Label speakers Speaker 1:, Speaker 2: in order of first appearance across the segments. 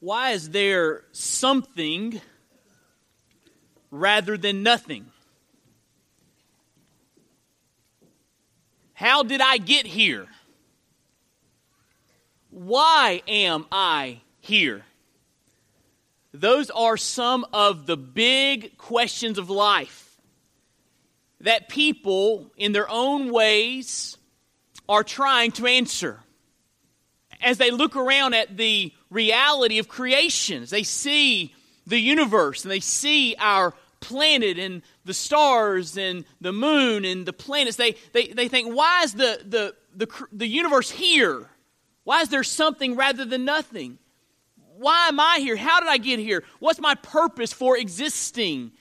Speaker 1: Why is there something rather than nothing? How did I get here? Why am I here? Those are some of the big questions of life that people, in their own ways, are trying to answer. As they look around at the reality of creation, they see the universe and they see our planet and the stars and the moon and the planets, they, they, they think, why is the, the, the, the universe here? Why is there something rather than nothing? Why am I here? How did I get here? What's my purpose for existing?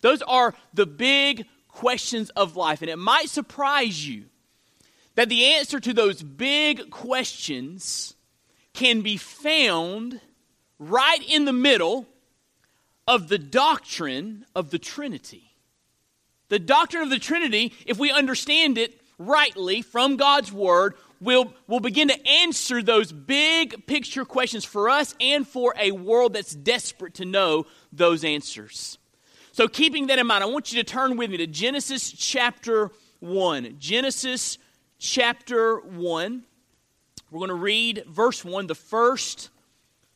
Speaker 1: Those are the big questions of life. And it might surprise you that the answer to those big questions can be found right in the middle of the doctrine of the Trinity. The doctrine of the Trinity, if we understand it rightly from God's Word, will will begin to answer those big picture questions for us and for a world that's desperate to know those answers. So, keeping that in mind, I want you to turn with me to Genesis chapter 1. Genesis chapter 1. We're going to read verse 1, the first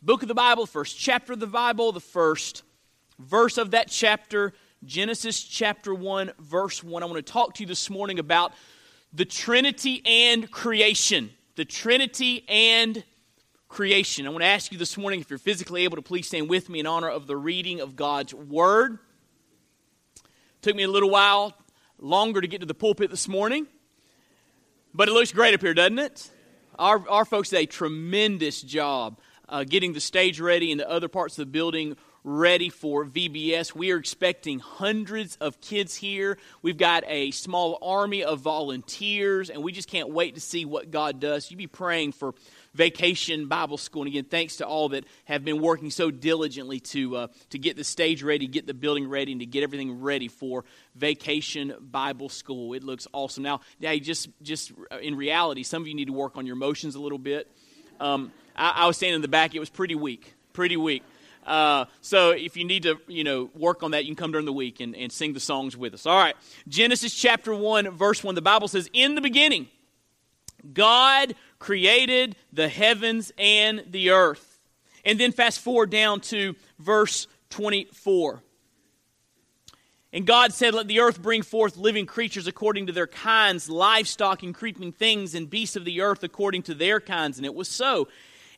Speaker 1: book of the Bible, the first chapter of the Bible, the first verse of that chapter, Genesis chapter 1, verse 1. I want to talk to you this morning about the Trinity and creation. The Trinity and creation. I want to ask you this morning, if you're physically able to please stand with me in honor of the reading of God's Word. Took me a little while longer to get to the pulpit this morning, but it looks great up here, doesn't it? Our, our folks did a tremendous job uh, getting the stage ready and the other parts of the building ready for VBS. We are expecting hundreds of kids here. We've got a small army of volunteers, and we just can't wait to see what God does. You be praying for Vacation Bible School. And again, thanks to all that have been working so diligently to, uh, to get the stage ready, get the building ready, and to get everything ready for Vacation Bible School. It looks awesome. Now, hey, just, just in reality, some of you need to work on your motions a little bit. Um, I, I was standing in the back, it was pretty weak, pretty weak. Uh, so if you need to, you know, work on that, you can come during the week and, and sing the songs with us. All right. Genesis chapter 1, verse 1, the Bible says, In the beginning, God created the heavens and the earth. And then fast forward down to verse 24. And God said, Let the earth bring forth living creatures according to their kinds, livestock and creeping things, and beasts of the earth according to their kinds. And it was so.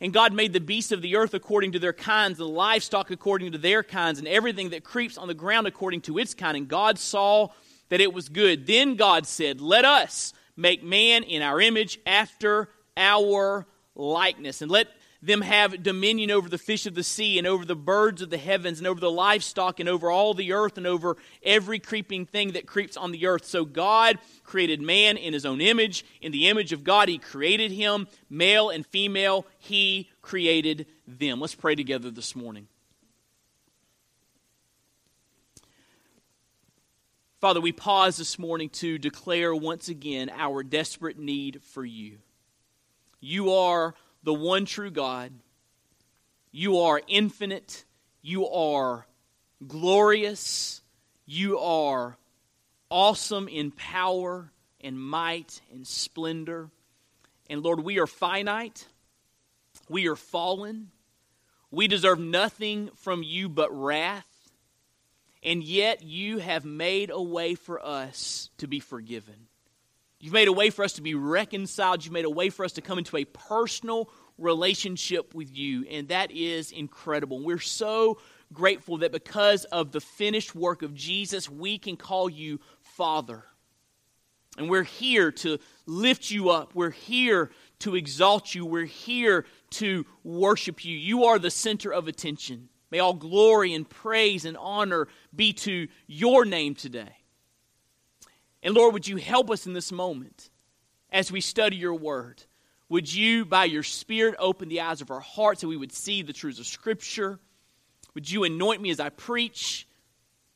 Speaker 1: And God made the beasts of the earth according to their kinds, the livestock according to their kinds, and everything that creeps on the ground according to its kind. And God saw that it was good. Then God said, Let us make man in our image after our likeness. And let them have dominion over the fish of the sea and over the birds of the heavens and over the livestock and over all the earth and over every creeping thing that creeps on the earth. So God created man in his own image. In the image of God, he created him. Male and female, he created them. Let's pray together this morning. Father, we pause this morning to declare once again our desperate need for you. You are the one true God. You are infinite. You are glorious. You are awesome in power and might and splendor. And Lord, we are finite. We are fallen. We deserve nothing from you but wrath. And yet you have made a way for us to be forgiven. You've made a way for us to be reconciled. You've made a way for us to come into a personal relationship with you. And that is incredible. We're so grateful that because of the finished work of Jesus, we can call you Father. And we're here to lift you up. We're here to exalt you. We're here to worship you. You are the center of attention. May all glory and praise and honor be to your name today. And Lord, would you help us in this moment as we study your word? Would you, by your Spirit, open the eyes of our hearts so we would see the truths of Scripture? Would you anoint me as I preach?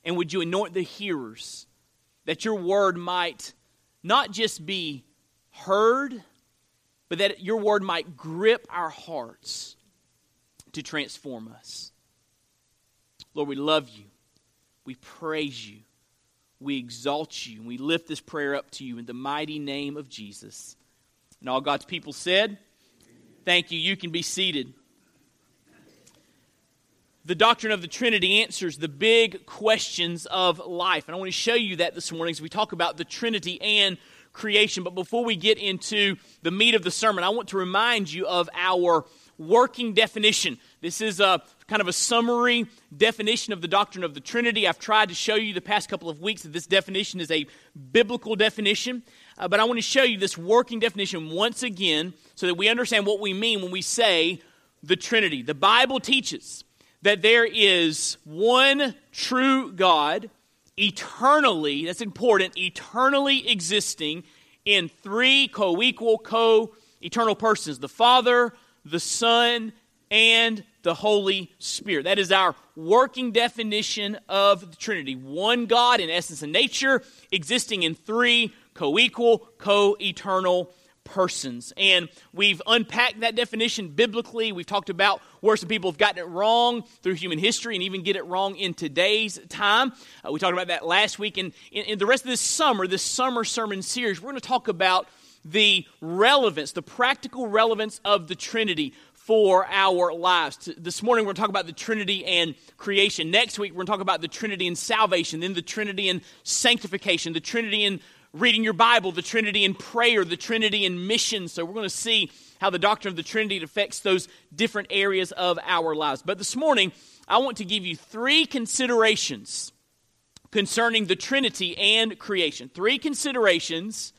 Speaker 1: And would you anoint the hearers that your word might not just be heard, but that your word might grip our hearts to transform us. Lord, we love you. We praise you. We exalt you. And we lift this prayer up to you in the mighty name of Jesus. And all God's people said, Thank you. You can be seated. The doctrine of the Trinity answers the big questions of life. And I want to show you that this morning as we talk about the Trinity and creation. But before we get into the meat of the sermon, I want to remind you of our working definition. This is a kind of a summary definition of the doctrine of the Trinity. I've tried to show you the past couple of weeks that this definition is a biblical definition. Uh, but I want to show you this working definition once again so that we understand what we mean when we say the Trinity. The Bible teaches that there is one true God, eternally, that's important, eternally existing in three co equal, co eternal persons the Father, the Son, and the Holy Spirit. That is our working definition of the Trinity. One God in essence and nature, existing in three co equal, co eternal persons. And we've unpacked that definition biblically. We've talked about where some people have gotten it wrong through human history and even get it wrong in today's time. Uh, we talked about that last week. And in, in the rest of this summer, this summer sermon series, we're going to talk about the relevance, the practical relevance of the Trinity for our lives. This morning, we're going to talk about the Trinity and creation. Next week, we're going to talk about the Trinity and salvation, then the Trinity and sanctification, the Trinity and reading your Bible, the Trinity in prayer, the Trinity in mission. So we're going to see how the doctrine of the Trinity affects those different areas of our lives. But this morning, I want to give you three considerations concerning the Trinity and creation. Three considerations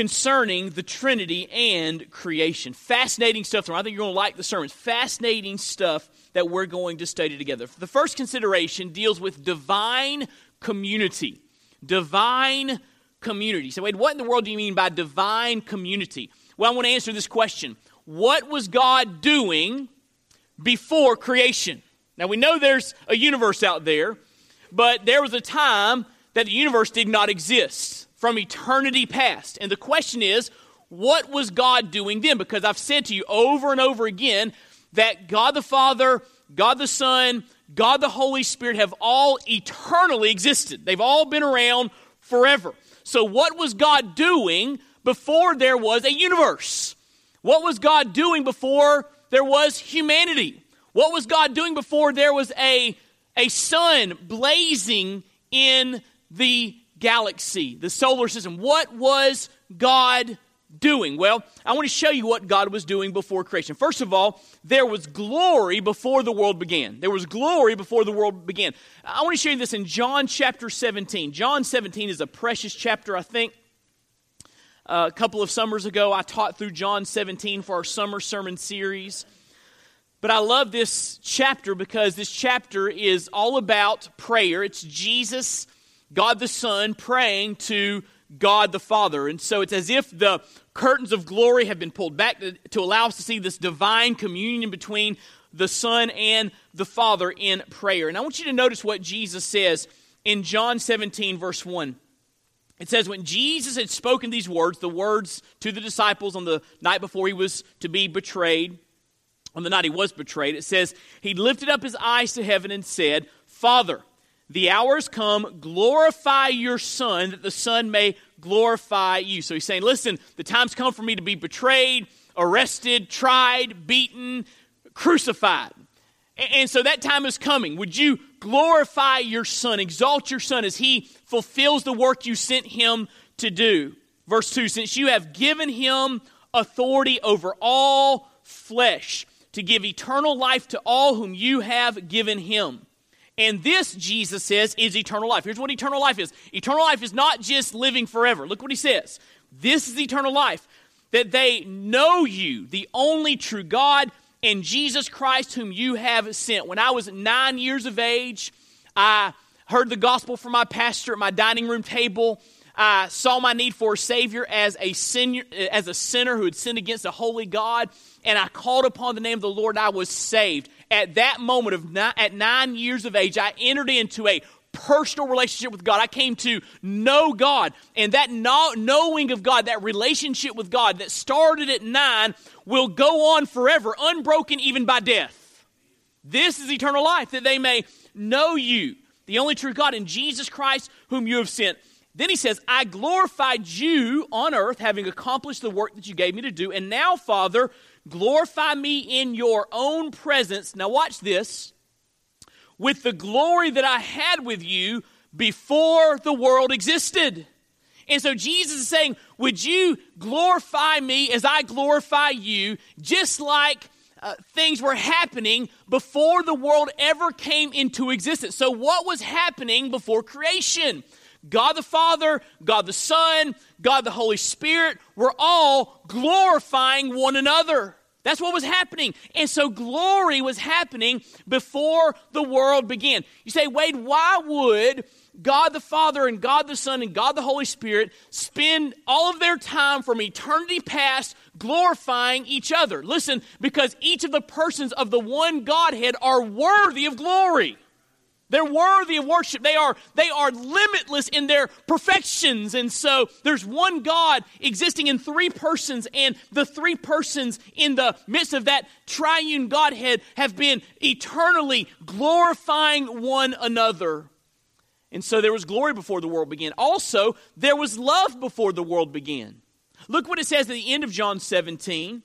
Speaker 1: concerning the Trinity and creation. Fascinating stuff. I think you're going to like the sermons. Fascinating stuff that we're going to study together. The first consideration deals with divine community. Divine community. So, wait, what in the world do you mean by divine community? Well, I want to answer this question. What was God doing before creation? Now, we know there's a universe out there, but there was a time that the universe did not exist from eternity past. And the question is, what was God doing then? Because I've said to you over and over again that God the Father, God the Son, God the Holy Spirit have all eternally existed. They've all been around forever. So, what was God doing before there was a universe? What was God doing before there was humanity? What was God doing before there was a, a sun blazing in the galaxy, the solar system? What was God doing? Well, I want to show you what God was doing before creation. First of all, there was glory before the world began. There was glory before the world began. I want to show you this in John chapter 17. John 17 is a precious chapter, I think. A couple of summers ago, I taught through John 17 for our summer sermon series. But I love this chapter because this chapter is all about prayer. It's Jesus, God the Son, praying to God the Father. And so it's as if the curtains of glory have been pulled back to, to, allow us to see this divine communion between the Son and the Father in prayer. And I want you to notice what Jesus says in John 17, verse 1. It says, When Jesus had spoken these words, the words to the disciples on the night before he was to be betrayed, on the night he was betrayed, it says, He lifted up his eyes to heaven and said, Father, the hours come, glorify your Son, that the Son may glorify you. So he's saying, listen, the time's come for me to be betrayed, arrested, tried, beaten, crucified. And so that time is coming. Would you glorify your Son, exalt your Son as he fulfills the work you sent him to do? Verse 2 Since you have given him authority over all flesh, to give eternal life to all whom you have given him. And this, Jesus says, is eternal life. Here's what eternal life is eternal life is not just living forever. Look what he says. This is eternal life that they know you, the only true God, and Jesus Christ, whom you have sent. When I was nine years of age, I heard the gospel from my pastor at my dining room table. I saw my need for a Savior as a, sinner, as a sinner who had sinned against a holy God, and I called upon the name of the Lord. and I was saved at that moment of nine, at nine years of age, I entered into a personal relationship with God. I came to know God. And that knowing of God, that relationship with God that started at nine, will go on forever, unbroken even by death. This is eternal life, that they may know you, the only true God, and Jesus Christ, whom you have sent. Then he says, I glorified you on earth, having accomplished the work that you gave me to do. And now, Father, glorify me in your own presence. Now, watch this. With the glory that I had with you before the world existed. And so Jesus is saying, Would you glorify me as I glorify you, just like uh, things were happening before the world ever came into existence? So, what was happening before creation? God the Father, God the Son, God the Holy Spirit were all glorifying one another. That's what was happening. And so glory was happening before the world began. You say, Wade, why would God the Father and God the Son and God the Holy Spirit spend all of their time from eternity past glorifying each other? Listen, because each of the persons of the one Godhead are worthy of glory. They're worthy of worship. They are, they are limitless in their perfections. And so there's one God existing in three persons, and the three persons in the midst of that triune Godhead have been eternally glorifying one another. And so there was glory before the world began. Also, there was love before the world began. Look what it says at the end of John 17.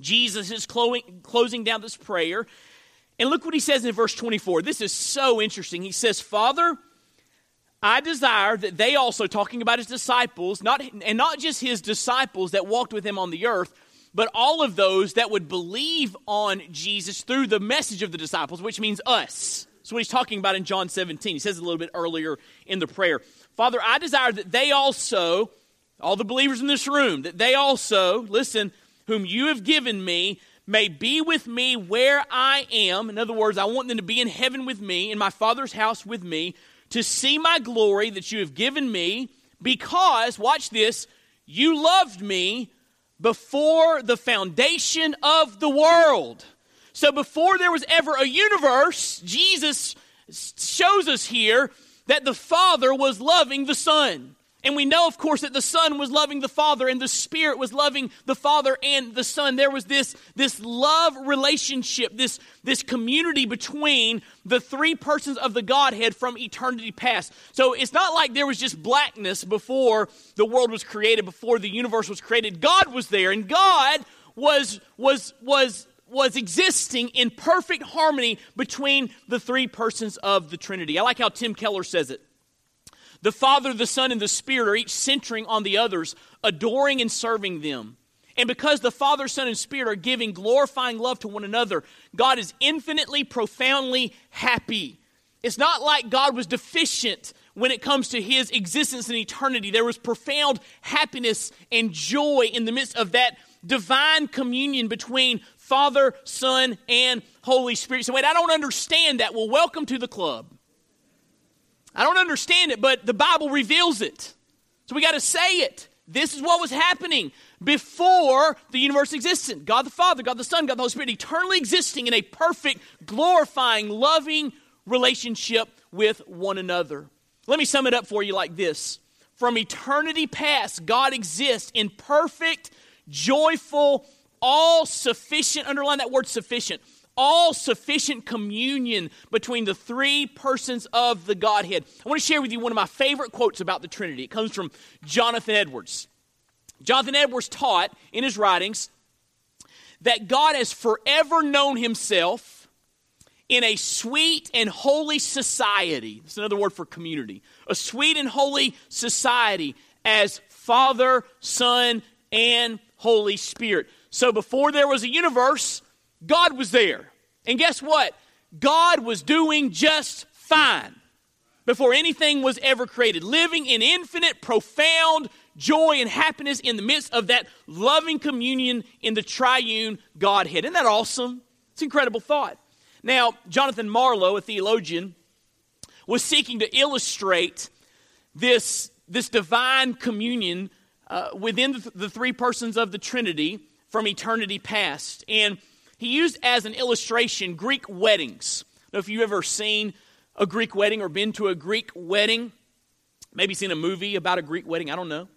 Speaker 1: Jesus is closing down this prayer. And look what he says in verse 24. This is so interesting. He says, Father, I desire that they also, talking about his disciples, not, and not just his disciples that walked with him on the earth, but all of those that would believe on Jesus through the message of the disciples, which means us. So what he's talking about in John 17. He says a little bit earlier in the prayer. Father, I desire that they also, all the believers in this room, that they also, listen, whom you have given me, may be with me where I am. In other words, I want them to be in heaven with me, in my Father's house with me, to see my glory that you have given me, because, watch this, you loved me before the foundation of the world. So before there was ever a universe, Jesus shows us here that the Father was loving the Son. And we know, of course, that the Son was loving the Father and the Spirit was loving the Father and the Son. There was this, this love relationship, this, this community between the three persons of the Godhead from eternity past. So it's not like there was just blackness before the world was created, before the universe was created. God was there, and God was, was, was was existing in perfect harmony between the three persons of the Trinity. I like how Tim Keller says it. The Father, the Son, and the Spirit are each centering on the others, adoring and serving them. And because the Father, Son, and Spirit are giving glorifying love to one another, God is infinitely, profoundly happy. It's not like God was deficient when it comes to his existence in eternity. There was profound happiness and joy in the midst of that divine communion between Father, Son, and Holy Spirit. So, wait, I don't understand that. Well, welcome to the club. I don't understand it, but the Bible reveals it. So we got to say it. This is what was happening before the universe existed. God the Father, God the Son, God the Holy Spirit, eternally existing in a perfect, glorifying, loving relationship with one another. Let me sum it up for you like this From eternity past, God exists in perfect, joyful, all sufficient, underline that word sufficient, all sufficient communion between the three persons of the Godhead. I want to share with you one of my favorite quotes about the Trinity. It comes from Jonathan Edwards. Jonathan Edwards taught in his writings that God has forever known himself in a sweet and holy society. That's another word for community. A sweet and holy society as Father, Son, and Holy Spirit. So before there was a universe, God was there. And guess what? God was doing just fine before anything was ever created, living in infinite, profound joy and happiness in the midst of that loving communion in the triune Godhead. Isn't that awesome? It's an incredible thought. Now, Jonathan Marlowe, a theologian, was seeking to illustrate this, this divine communion uh, within the, the three persons of the Trinity from eternity past. And he used as an illustration Greek weddings. Now, if you've ever seen a Greek wedding or been to a Greek wedding, maybe seen a movie about a Greek wedding, I don't know.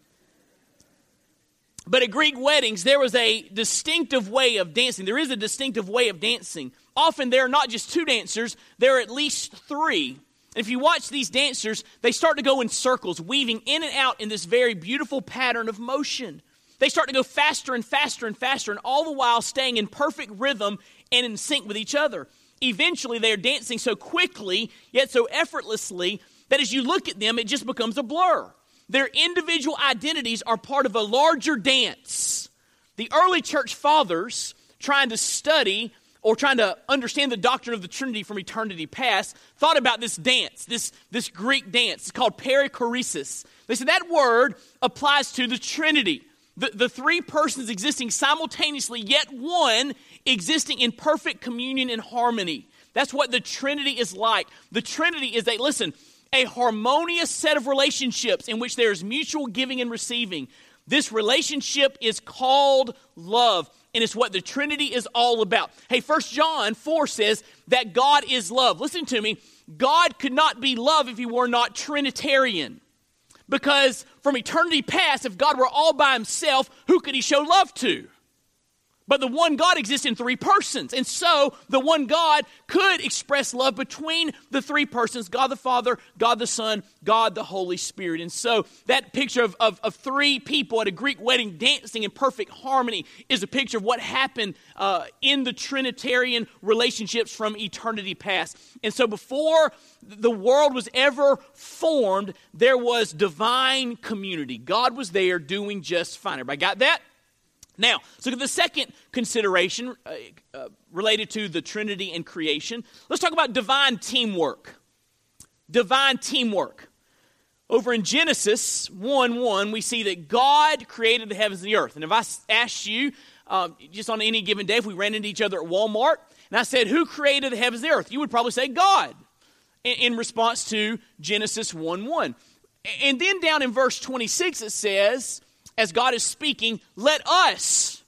Speaker 1: But at Greek weddings, there was a distinctive way of dancing. There is a distinctive way of dancing. often there are not just two dancers, there are at least three. And if you watch these dancers, they start to go in circles, weaving in and out in this very beautiful pattern of motion. They start to go faster and faster and faster, and all the while staying in perfect rhythm and in sync with each other. Eventually, they are dancing so quickly, yet so effortlessly, that as you look at them, it just becomes a blur. Their individual identities are part of a larger dance. The early church fathers, trying to study or trying to understand the doctrine of the Trinity from eternity past, thought about this dance, this, this Greek dance. It's called perichoresis. They said that word applies to the Trinity. The, the three persons existing simultaneously, yet one existing in perfect communion and harmony. That's what the Trinity is like. The Trinity is a, listen, a harmonious set of relationships in which there is mutual giving and receiving. This relationship is called love, and it's what the Trinity is all about. Hey, First John 4 says that God is love. Listen to me. God could not be love if he were not Trinitarian. Because from eternity past, if God were all by himself, who could he show love to? But the one God exists in three persons. And so the one God could express love between the three persons God the Father, God the Son, God the Holy Spirit. And so that picture of, of, of three people at a Greek wedding dancing in perfect harmony is a picture of what happened uh, in the Trinitarian relationships from eternity past. And so before the world was ever formed, there was divine community. God was there doing just fine. Everybody got that? Now, let's look at the second consideration uh, uh, related to the Trinity and creation. Let's talk about divine teamwork. Divine teamwork. Over in Genesis 1 1, we see that God created the heavens and the earth. And if I asked you, uh, just on any given day, if we ran into each other at Walmart, and I said, Who created the heavens and the earth? You would probably say, God, in, in response to Genesis 1 1. And then down in verse 26, it says, as God is speaking, let us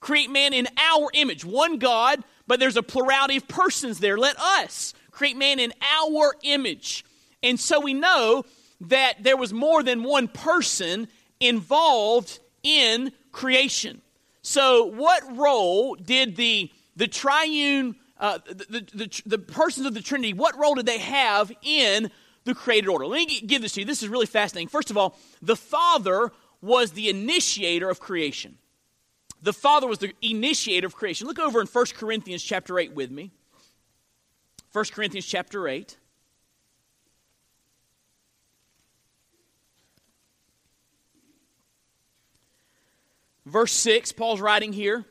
Speaker 1: create man in our image. One God, but there's a plurality of persons there. Let us create man in our image. And so we know that there was more than one person involved in creation. So, what role did the, the triune, uh, the, the, the, the persons of the Trinity, what role did they have in the created order? Let me give this to you. This is really fascinating. First of all, the Father was the initiator of creation. The Father was the initiator of creation. Look over in 1 Corinthians chapter 8 with me. 1 Corinthians chapter 8. Verse 6, Paul's writing here.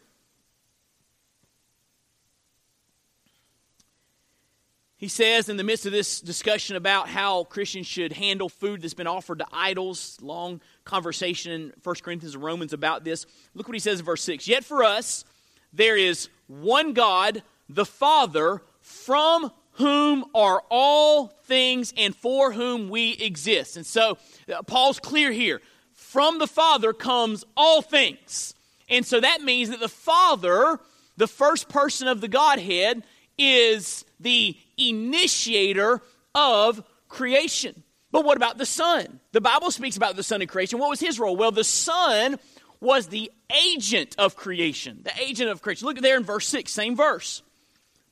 Speaker 1: He says, in the midst of this discussion about how Christians should handle food that's been offered to idols, long conversation in 1 Corinthians and Romans about this. Look what he says in verse 6 Yet for us, there is one God, the Father, from whom are all things and for whom we exist. And so uh, Paul's clear here. From the Father comes all things. And so that means that the Father, the first person of the Godhead, is the initiator of creation. But what about the Son? The Bible speaks about the Son in creation. What was his role? Well, the Son was the agent of creation. The agent of creation. Look there in verse 6, same verse.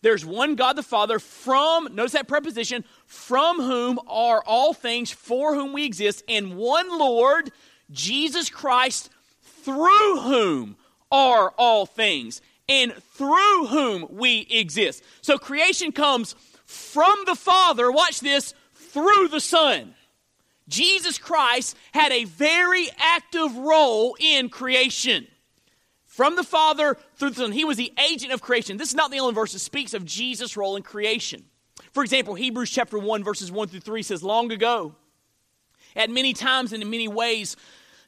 Speaker 1: There's one God the Father from, notice that preposition, from whom are all things, for whom we exist, and one Lord, Jesus Christ, through whom are all things, and through whom we exist. So creation comes from the Father, watch this, through the Son. Jesus Christ had a very active role in creation. From the Father through the Son, he was the agent of creation. This is not the only verse that speaks of Jesus' role in creation. For example, Hebrews chapter 1, verses 1 through 3 says, Long ago, at many times and in many ways,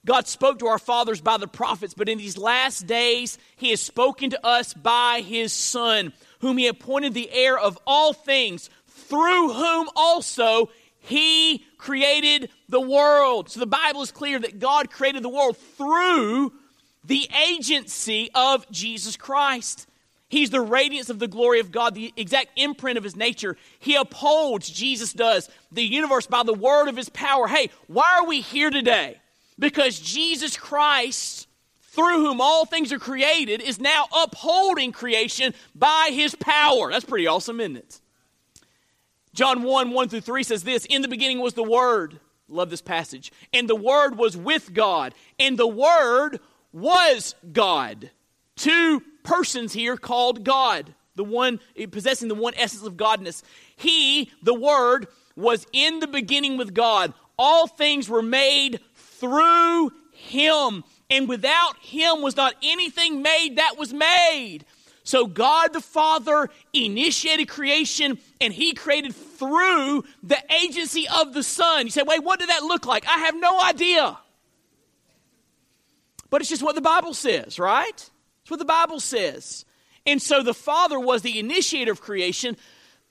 Speaker 1: God spoke to our fathers by the prophets, but in these last days, He has spoken to us by His Son, whom He appointed the heir of all things, through whom also He created the world. So the Bible is clear that God created the world through the agency of Jesus Christ. He's the radiance of the glory of God, the exact imprint of his nature. He upholds, Jesus does, the universe by the word of his power. Hey, why are we here today? Because Jesus Christ, through whom all things are created, is now upholding creation by his power. That's pretty awesome, isn't it? John 1 1 through 3 says this In the beginning was the Word. Love this passage. And the Word was with God, and the Word was God. Two persons here called God, the one eh, possessing the one essence of Godness. He, the Word, was in the beginning with God. All things were made through him, and without him was not anything made that was made. So God the Father initiated creation and he created through the agency of the Son. You say, wait, what did that look like? I have no idea. But it's just what the Bible says, right? It's what the Bible says. And so the Father was the initiator of creation.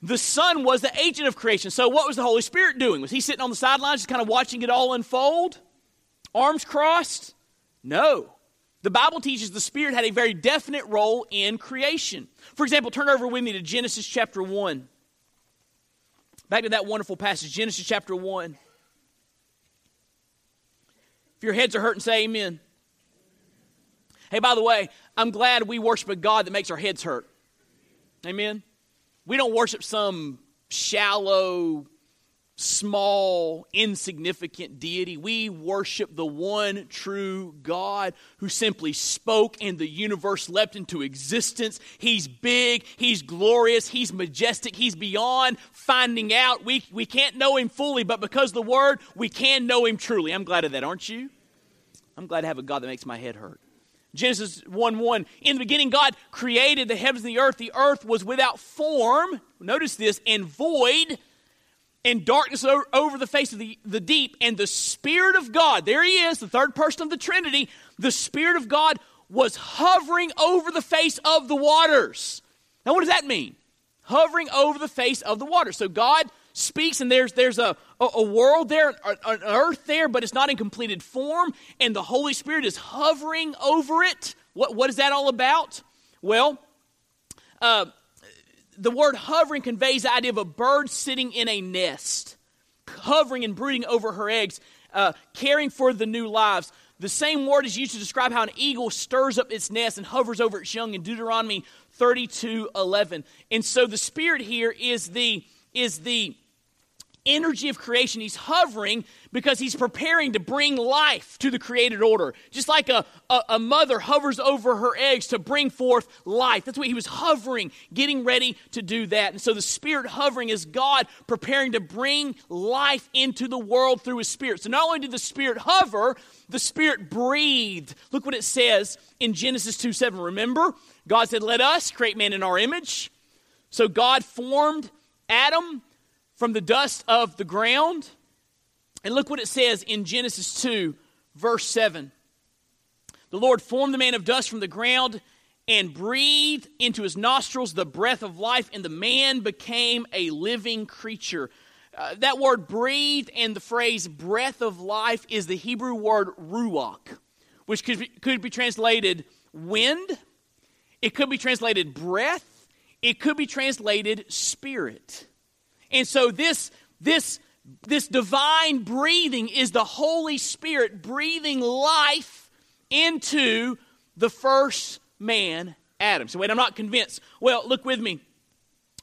Speaker 1: The Son was the agent of creation. So what was the Holy Spirit doing? Was he sitting on the sidelines just kind of watching it all unfold? Arms crossed? No. The Bible teaches the Spirit had a very definite role in creation. For example, turn over with me to Genesis chapter 1. Back to that wonderful passage, Genesis chapter 1. If your heads are hurting, say amen. Hey, by the way, I'm glad we worship a God that makes our heads hurt. Amen. We don't worship some shallow, small, insignificant deity. We worship the one true God who simply spoke and the universe leapt into existence. He's big, He's glorious, He's majestic, He's beyond finding out. We, we can't know Him fully, but because the Word, we can know Him truly. I'm glad of that, aren't you? I'm glad to have a God that makes my head hurt. Genesis 1 1. In the beginning, God created the heavens and the earth. The earth was without form, notice this, and void and darkness over the face of the, the deep, and the Spirit of God, there he is, the third person of the Trinity, the Spirit of God was hovering over the face of the waters. Now, what does that mean? Hovering over the face of the waters. So God speaks, and there's, there's a, a, a world there, an earth there, but it's not in completed form, and the Holy Spirit is hovering over it. What, what is that all about? Well, uh, the word hovering conveys the idea of a bird sitting in a nest, hovering and brooding over her eggs, uh, caring for the new lives. The same word is used to describe how an eagle stirs up its nest and hovers over its young in Deuteronomy 32 11. And so the spirit here is the, is the energy of creation. He's hovering because he's preparing to bring life to the created order. Just like a, a, a, mother hovers over her eggs to bring forth life. That's what he was hovering, getting ready to do that. And so the Spirit hovering is God preparing to bring life into the world through his Spirit. So not only did the Spirit hover, the Spirit breathed. Look what it says in Genesis 2 7. Remember, God said, Let us create man in our image. So God formed Adam from the dust of the ground. And look what it says in Genesis 2, verse 7. The Lord formed the man of dust from the ground and breathed into his nostrils the breath of life, and the man became a living creature. Uh, that word breathe and the phrase breath of life is the Hebrew word ruach, which could be, could be translated wind, it could be translated breath, it could be translated spirit. And so this this this divine breathing is the Holy Spirit breathing life into the first man, Adam. So wait, I'm not convinced. Well, look with me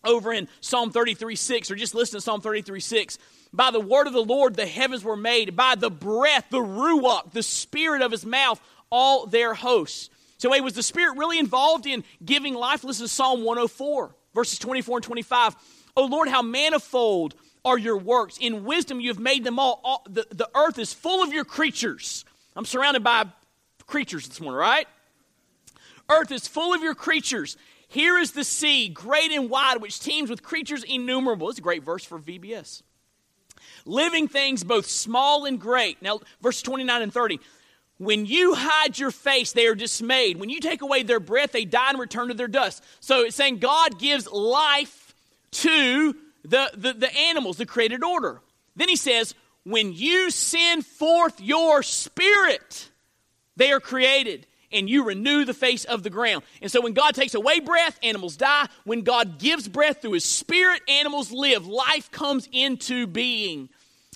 Speaker 1: over in Psalm 33 6, or just listen to Psalm 33 6. By the word of the Lord, the heavens were made. By the breath, the ruach, the spirit of his mouth, all their hosts. So, wait, was the Spirit really involved in giving life? Listen to Psalm 104, verses 24 and 25. O Lord, how manifold are your works. In wisdom you have made them all. all the, the earth is full of your creatures. I'm surrounded by creatures this morning, right? Earth is full of your creatures. Here is the sea, great and wide, which teems with creatures innumerable. It's a great verse for VBS. Living things both small and great. Now, verse 29 and 30. When you hide your face, they are dismayed. When you take away their breath, they die and return to their dust. So it's saying God gives life to the, the, the animals, the created order. Then he says, when you send forth your spirit, they are created and you renew the face of the ground. And so when God takes away breath, animals die. When God gives breath through his spirit, animals live. Life comes into being.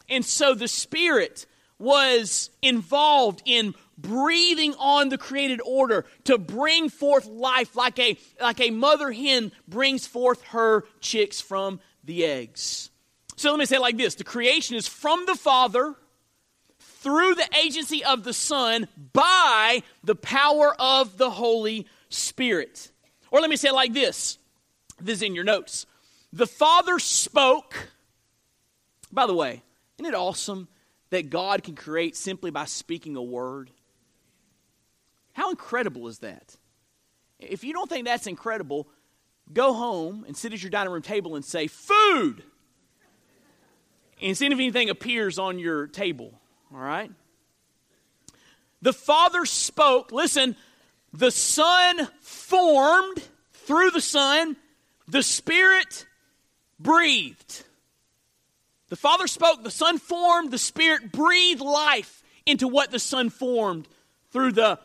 Speaker 1: And so the spirit was involved in breathing on the created order to bring forth life like a, like a mother hen brings forth her chicks from the eggs. So let me say it like this the creation is from the Father through the agency of the Son by the power of the Holy Spirit. Or let me say it like this this is in your notes. The Father spoke. By the way, isn't it awesome that God can create simply by speaking a word? How incredible is that? If you don't think that's incredible, go home and sit at your dining room table and say, Food! And see if anything appears on your table. All right? The Father spoke. Listen, the Son formed through the Son, the Spirit breathed. The Father spoke, the Son formed, the Spirit breathed life into what the Son formed through the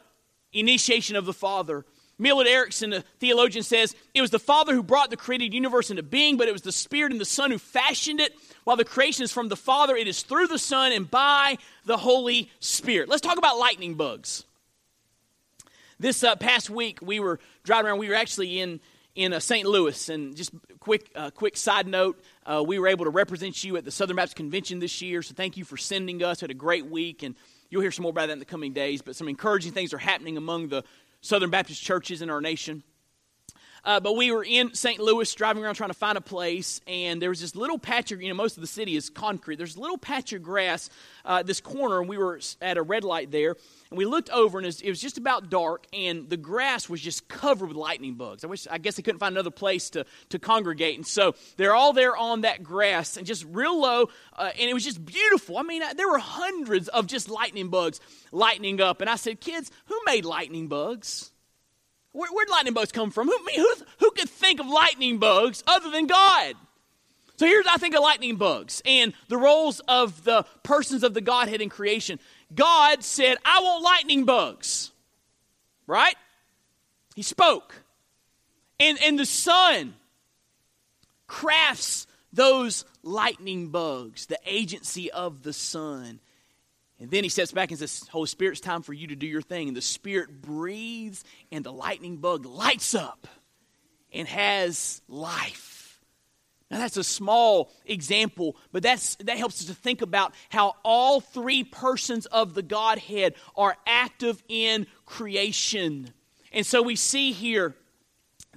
Speaker 1: initiation of the Father. Millard Erickson, a theologian, says it was the Father who brought the created universe into being, but it was the Spirit and the Son who fashioned it. While the creation is from the Father, it is through the Son and by the Holy Spirit. Let's talk about lightning bugs. This uh, past week, we were driving around. We were actually in in uh, St. Louis, and just quick uh, quick side note, uh, we were able to represent you at the Southern Baptist Convention this year. So thank you for sending us. Had a great week, and you'll hear some more about that in the coming days. But some encouraging things are happening among the Southern Baptist churches in our nation. Uh, but we were in St. Louis driving around trying to find a place, and there was this little patch of, you know, most of the city is concrete. There's a little patch of grass, uh, this corner, and we were at a red light there, and we looked over, and it was, just about dark, and the grass was just covered with lightning bugs. I wish, I guess they couldn't find another place to, to congregate, and so they're all there on that grass, and just real low, uh, and it was just beautiful. I mean, there were hundreds of just lightning bugs lightning up, and I said, kids, who made lightning bugs? Where, where'd lightning bugs come from? Who, who, who could think of lightning bugs other than God? So here's, I think, of lightning bugs and the roles of the persons of the Godhead in creation. God said, I want lightning bugs. Right? He spoke. And, and the Son crafts those lightning bugs, the agency of the Son. And then he steps back and says, Holy Spirit, it's time for you to do your thing. And the Spirit breathes, and the lightning bug lights up and has life. Now, that's a small example, but that's, that helps us to think about how all three persons of the Godhead are active in creation. And so we see here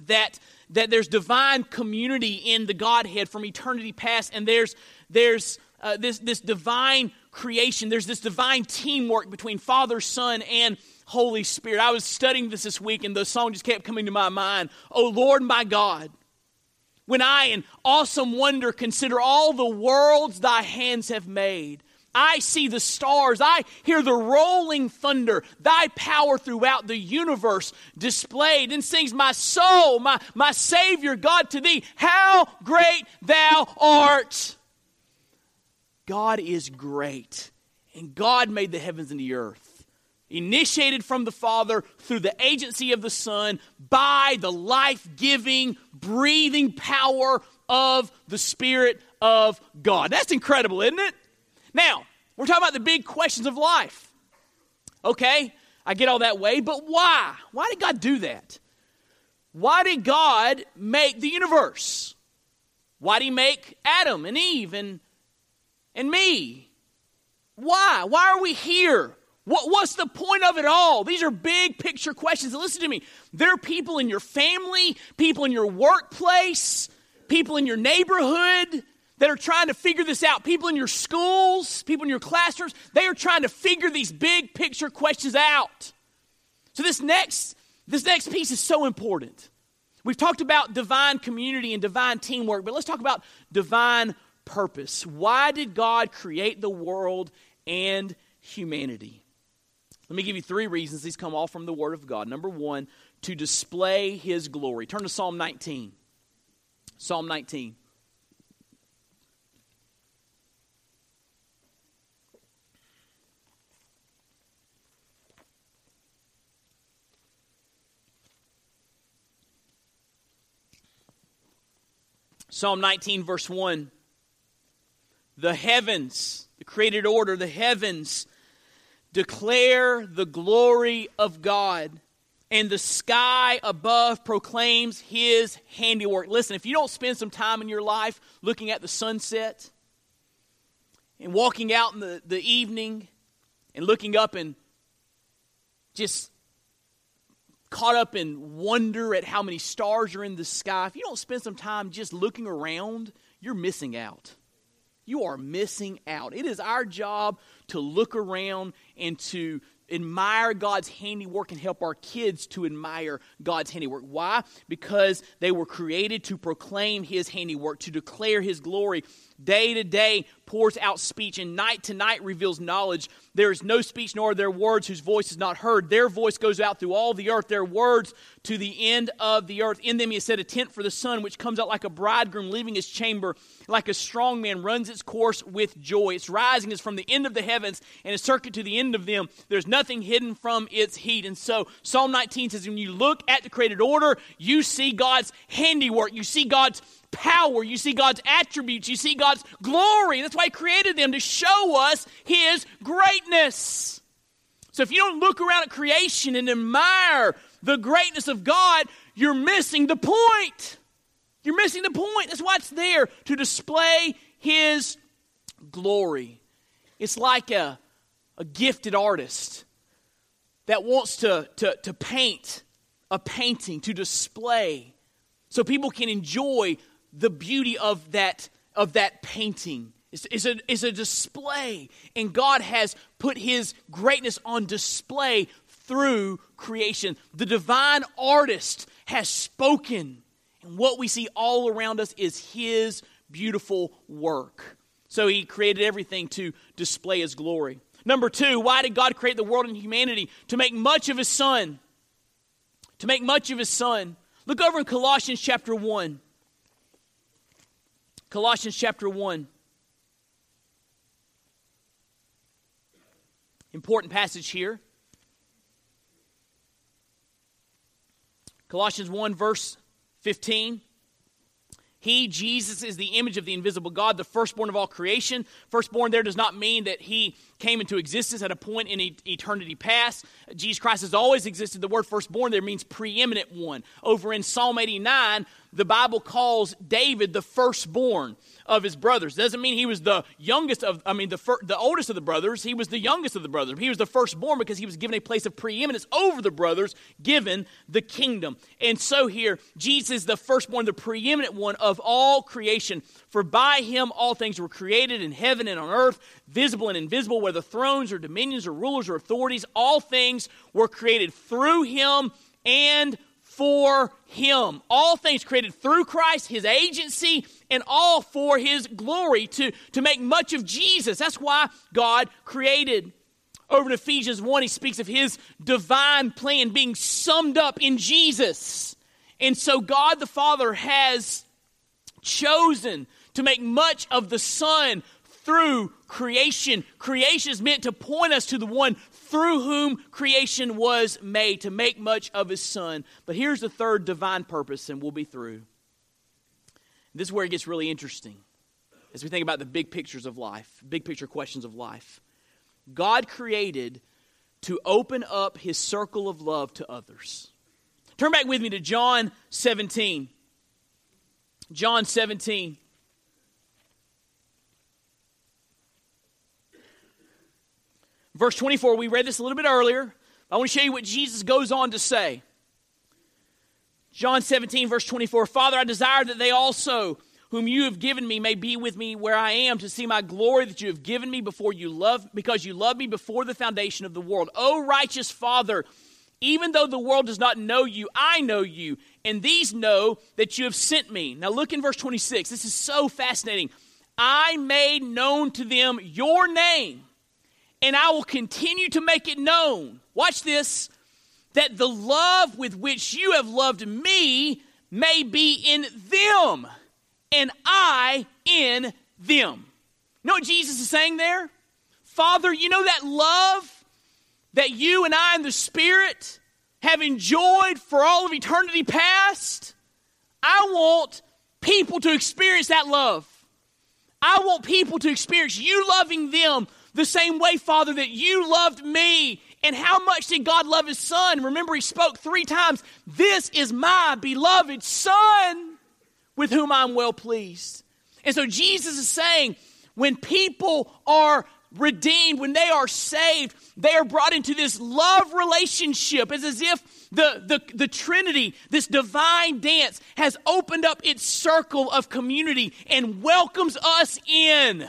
Speaker 1: that, that there's divine community in the Godhead from eternity past, and there's, there's uh, this, this divine creation. There's this divine teamwork between Father, Son, and Holy Spirit. I was studying this this week, and the song just kept coming to my mind. Oh Lord, my God, when I in awesome wonder consider all the worlds thy hands have made. I see the stars. I hear the rolling thunder, thy power throughout the universe displayed. And sings my soul, my, my Savior, God, to thee, how great thou art. God is great. And God made the heavens and the earth. Initiated from the Father through the agency of the Son by the life giving, breathing power of the Spirit of God. That's incredible, isn't it? Now, we're talking about the big questions of life. Okay, I get all that way, but why? Why did God do that? Why did God make the universe? Why did He make Adam and Eve and and me. Why? Why are we here? What, what's the point of it all? These are big picture questions. Listen to me. There are people in your family, people in your workplace, people in your neighborhood that are trying to figure this out. People in your schools, people in your classrooms, they are trying to figure these big picture questions out. So this next this next piece is so important. We've talked about divine community and divine teamwork, but let's talk about divine purpose. Why did God create the world and humanity? Let me give you three reasons. These come all from the Word of God. Number one, to display His glory. Turn to Psalm 19. Psalm 19. Psalm 19, verse 1 the heavens, the created order, the heavens declare the glory of God, and the sky above proclaims his handiwork. Listen, if you don't spend some time in your life looking at the sunset and walking out in the, the evening and looking up and just caught up in wonder at how many stars are in the sky, if you don't spend some time just looking around, you're missing out. You are missing out. It is our job to look around and to admire God's handiwork and help our kids to admire God's handiwork. Why? Because they were created to proclaim His handiwork, to declare His glory. Day to day pours out speech, and night to night reveals knowledge. There is no speech nor are there words whose voice is not heard. Their voice goes out through all the earth, their words to the end of the earth. In them he has set a tent for the sun, which comes out like a bridegroom leaving his chamber, like a strong man runs its course with joy. Its rising is from the end of the heavens, and its circuit to the end of them. There's nothing hidden from its heat. And so Psalm 19 says, when you look at the created order, you see God's handiwork. You see God's power. You see God's attributes. You see God's glory. That's why He created them to show us His greatness. So if you don't look around at creation and admire the greatness of God, you're missing the point. You're missing the point. That's why it's there to display His glory. It's like a, a gifted artist that wants to, to, to paint a painting to display so people can enjoy the beauty of that, of that painting. It's, a, it's a display. And God has put His greatness on display through creation. The divine artist has spoken. And what we see all around us is His beautiful work. So He created everything to display His glory. Number two, why did God create the world and humanity? To make much of His Son. To make much of His Son. Look over in Colossians chapter 1. Colossians chapter 1. Important passage here. Colossians 1, verse 15. He, Jesus, is the image of the invisible God, the firstborn of all creation. Firstborn there does not mean that he came into existence at a point in eternity past. Jesus Christ has always existed. The word firstborn there means preeminent one. Over in Psalm 89, the Bible calls David the firstborn of his brothers. Doesn't mean he was the youngest of, I mean, the, fir- the oldest of the brothers. He was the youngest of the brothers. He was the firstborn because he was given a place of preeminence over the brothers, given the kingdom. And so here, Jesus is the firstborn, the preeminent one of all creation. For by him all things were created in heaven and on earth, visible and invisible, whether thrones or dominions or rulers or authorities, all things were created through him and for him. All things created through Christ, his agency, and all for his glory to, to make much of Jesus. That's why God created. Over in Ephesians 1, he speaks of his divine plan being summed up in Jesus. And so God the Father has chosen to make much of the Son through creation. Creation is meant to point us to the one through whom creation was made to make much of his son. But here's the third divine purpose, and we'll be through. This is where it gets really interesting as we think about the big pictures of life, big picture questions of life. God created to open up his circle of love to others. Turn back with me to John 17. John 17. Verse 24, we read this a little bit earlier. I want to show you what Jesus goes on to say. John 17, verse 24 Father, I desire that they also, whom you have given me, may be with me where I am to see my glory that you have given me before you love, because you loved me before the foundation of the world. O righteous Father, even though the world does not know you, I know you, and these know that you have sent me. Now look in verse 26. This is so fascinating. I made known to them your name and I will continue to make it known. Watch this that the love with which you have loved me may be in them, and I in them. You know what Jesus is saying there? Father, you know that love that you and I in the Spirit have enjoyed for all of eternity past? I want people to experience that love. I want people to experience you loving them the same way, Father, that you loved me. And how much did God love his son? Remember, he spoke three times This is my beloved son with whom I'm well pleased. And so Jesus is saying, when people are redeemed, when they are saved, they are brought into this love relationship. It's as if the, the, the Trinity, this divine dance, has opened up its circle of community and welcomes us in.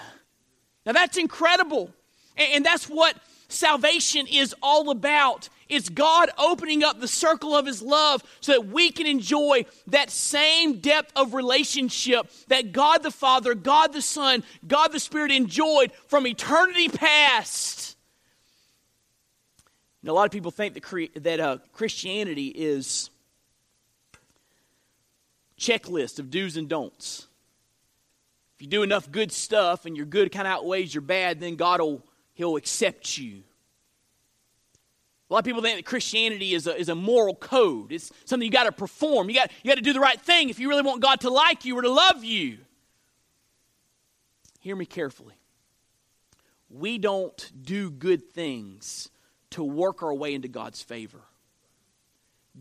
Speaker 1: Now that's incredible. And, and that's what salvation is all about. It's God opening up the circle of His love so that we can enjoy that same depth of relationship that God the Father, God the Son, God the Spirit enjoyed from eternity past. a lot of people think that, that uh, Christianity is checklist of do's and don'ts. You do enough good stuff and your good kind of outweighs your bad, then God will He'll accept you. A lot of people think that Christianity is a, is a moral code. It's something you got to perform. You got, you got to do the right thing if you really want God to like you or to love you. Hear me carefully. We don't do good things to work our way into God's favor.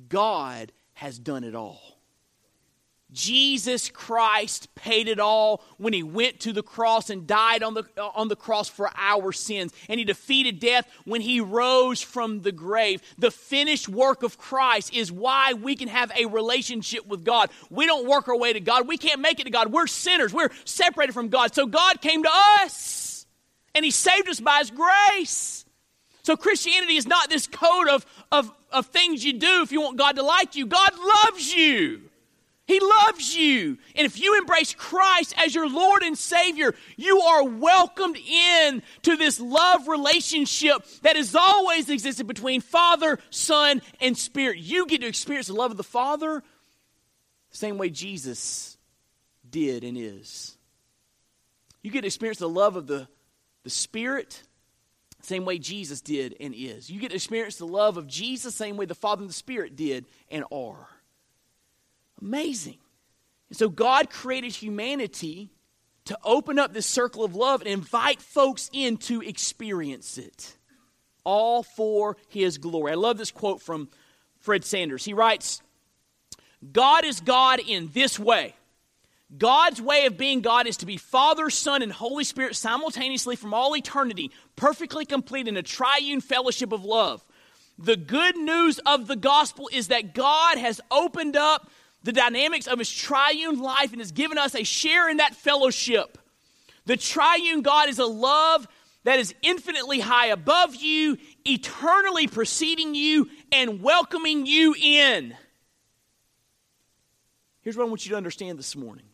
Speaker 1: God has done it all. Jesus Christ paid it all when he went to the cross and died on the, on the cross for our sins. And he defeated death when he rose from the grave. The finished work of Christ is why we can have a relationship with God. We don't work our way to God. We can't make it to God. We're sinners. We're separated from God. So God came to us and he saved us by his grace. So Christianity is not this code of, of, of things you do if you want God to like you. God loves you. He loves you. And if you embrace Christ as your Lord and Savior, you are welcomed in to this love relationship that has always existed between Father, Son, and Spirit. You get to experience the love of the Father the same way Jesus did and is. You get to experience the love of the, the Spirit the same way Jesus did and is. You get to experience the love of Jesus the same way the Father and the Spirit did and are. Amazing. And so God created humanity to open up this circle of love and invite folks in to experience it, all for His glory. I love this quote from Fred Sanders. He writes God is God in this way. God's way of being God is to be Father, Son, and Holy Spirit simultaneously from all eternity, perfectly complete in a triune fellowship of love. The good news of the gospel is that God has opened up the dynamics of his triune life and has given us a share in that fellowship. The triune God is a love that is infinitely high above you, eternally preceding you, and welcoming you in. Here's what I want you to understand this morning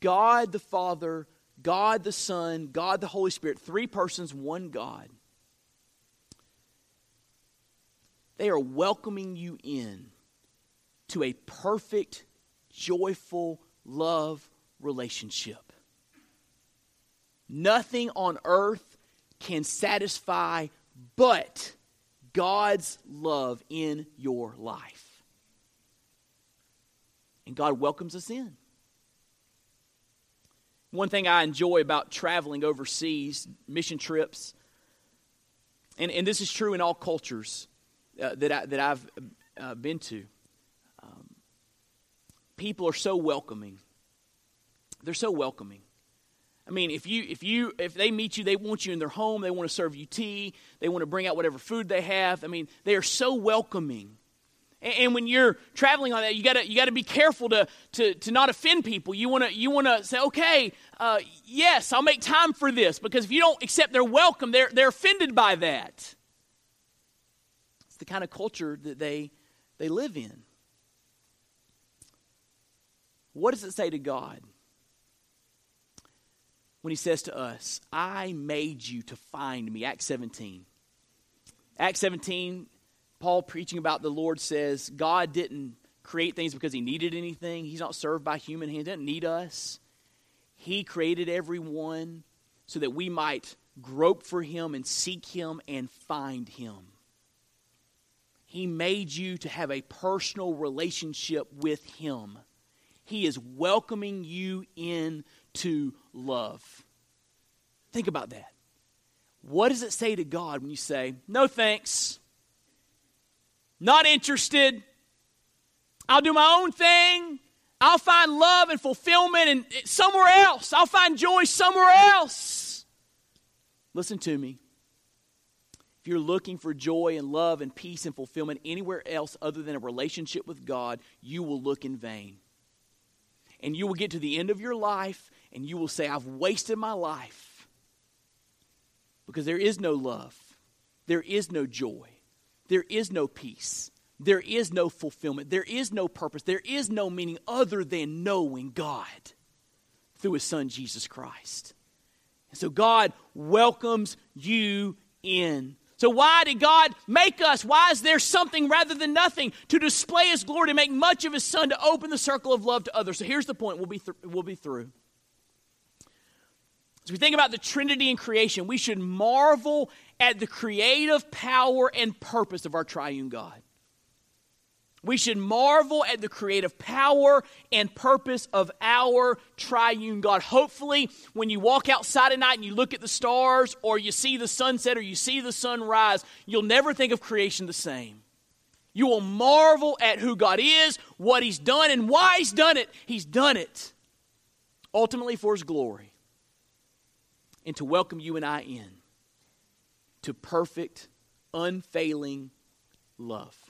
Speaker 1: God the Father, God the Son, God the Holy Spirit, three persons, one God. They are welcoming you in to a perfect, joyful love relationship. Nothing on earth can satisfy but God's love in your life. And God welcomes us in. One thing I enjoy about traveling overseas, mission trips, and, and this is true in all cultures uh, that, I, that I've uh, been to people are so welcoming. They're so welcoming. I mean, if you if you if they meet you, they want you in their home. They want to serve you tea. They want to bring out whatever food they have. I mean, they are so welcoming. And, and when you're traveling on that, you gotta you gotta be careful to to to not offend people. You wanna you wanna say, okay, uh, yes, I'll make time for this because if you don't accept their welcome, they're they're offended by that. It's the kind of culture that they they live in. What does it say to God when He says to us, I made you to find me? Acts 17. Acts 17, Paul preaching about the Lord says, God didn't create things because He needed anything. He's not served by human hands, He doesn't need us. He created everyone so that we might grope for Him and seek Him and find Him. He made you to have a personal relationship with Him. He is welcoming you in to love. Think about that. What does it say to God when you say, no thanks, not interested, I'll do my own thing, I'll find love and fulfillment and somewhere else, I'll find joy somewhere else? Listen to me. If you're looking for joy and love and peace and fulfillment anywhere else other than a relationship with God, you will look in vain. And you will get to the end of your life and you will say, I've wasted my life. Because there is no love, there is no joy, there is no peace, there is no fulfillment, there is no purpose, there is no meaning other than knowing God through His Son, Jesus Christ. And so God welcomes you in. So, why did God make us? Why is there something rather than nothing to display His glory, to make much of His Son, to open the circle of love to others? So, here's the point we'll be, th- we'll be through. As we think about the Trinity and creation, we should marvel at the creative power and purpose of our triune God. We should marvel at the creative power and purpose of our triune God. Hopefully, when you walk outside at night and you look at the stars, or you see the sunset, or you see the sunrise, you'll never think of creation the same. You will marvel at who God is, what He's done, and why He's done it. He's done it ultimately for His glory and to welcome you and I in to perfect, unfailing love.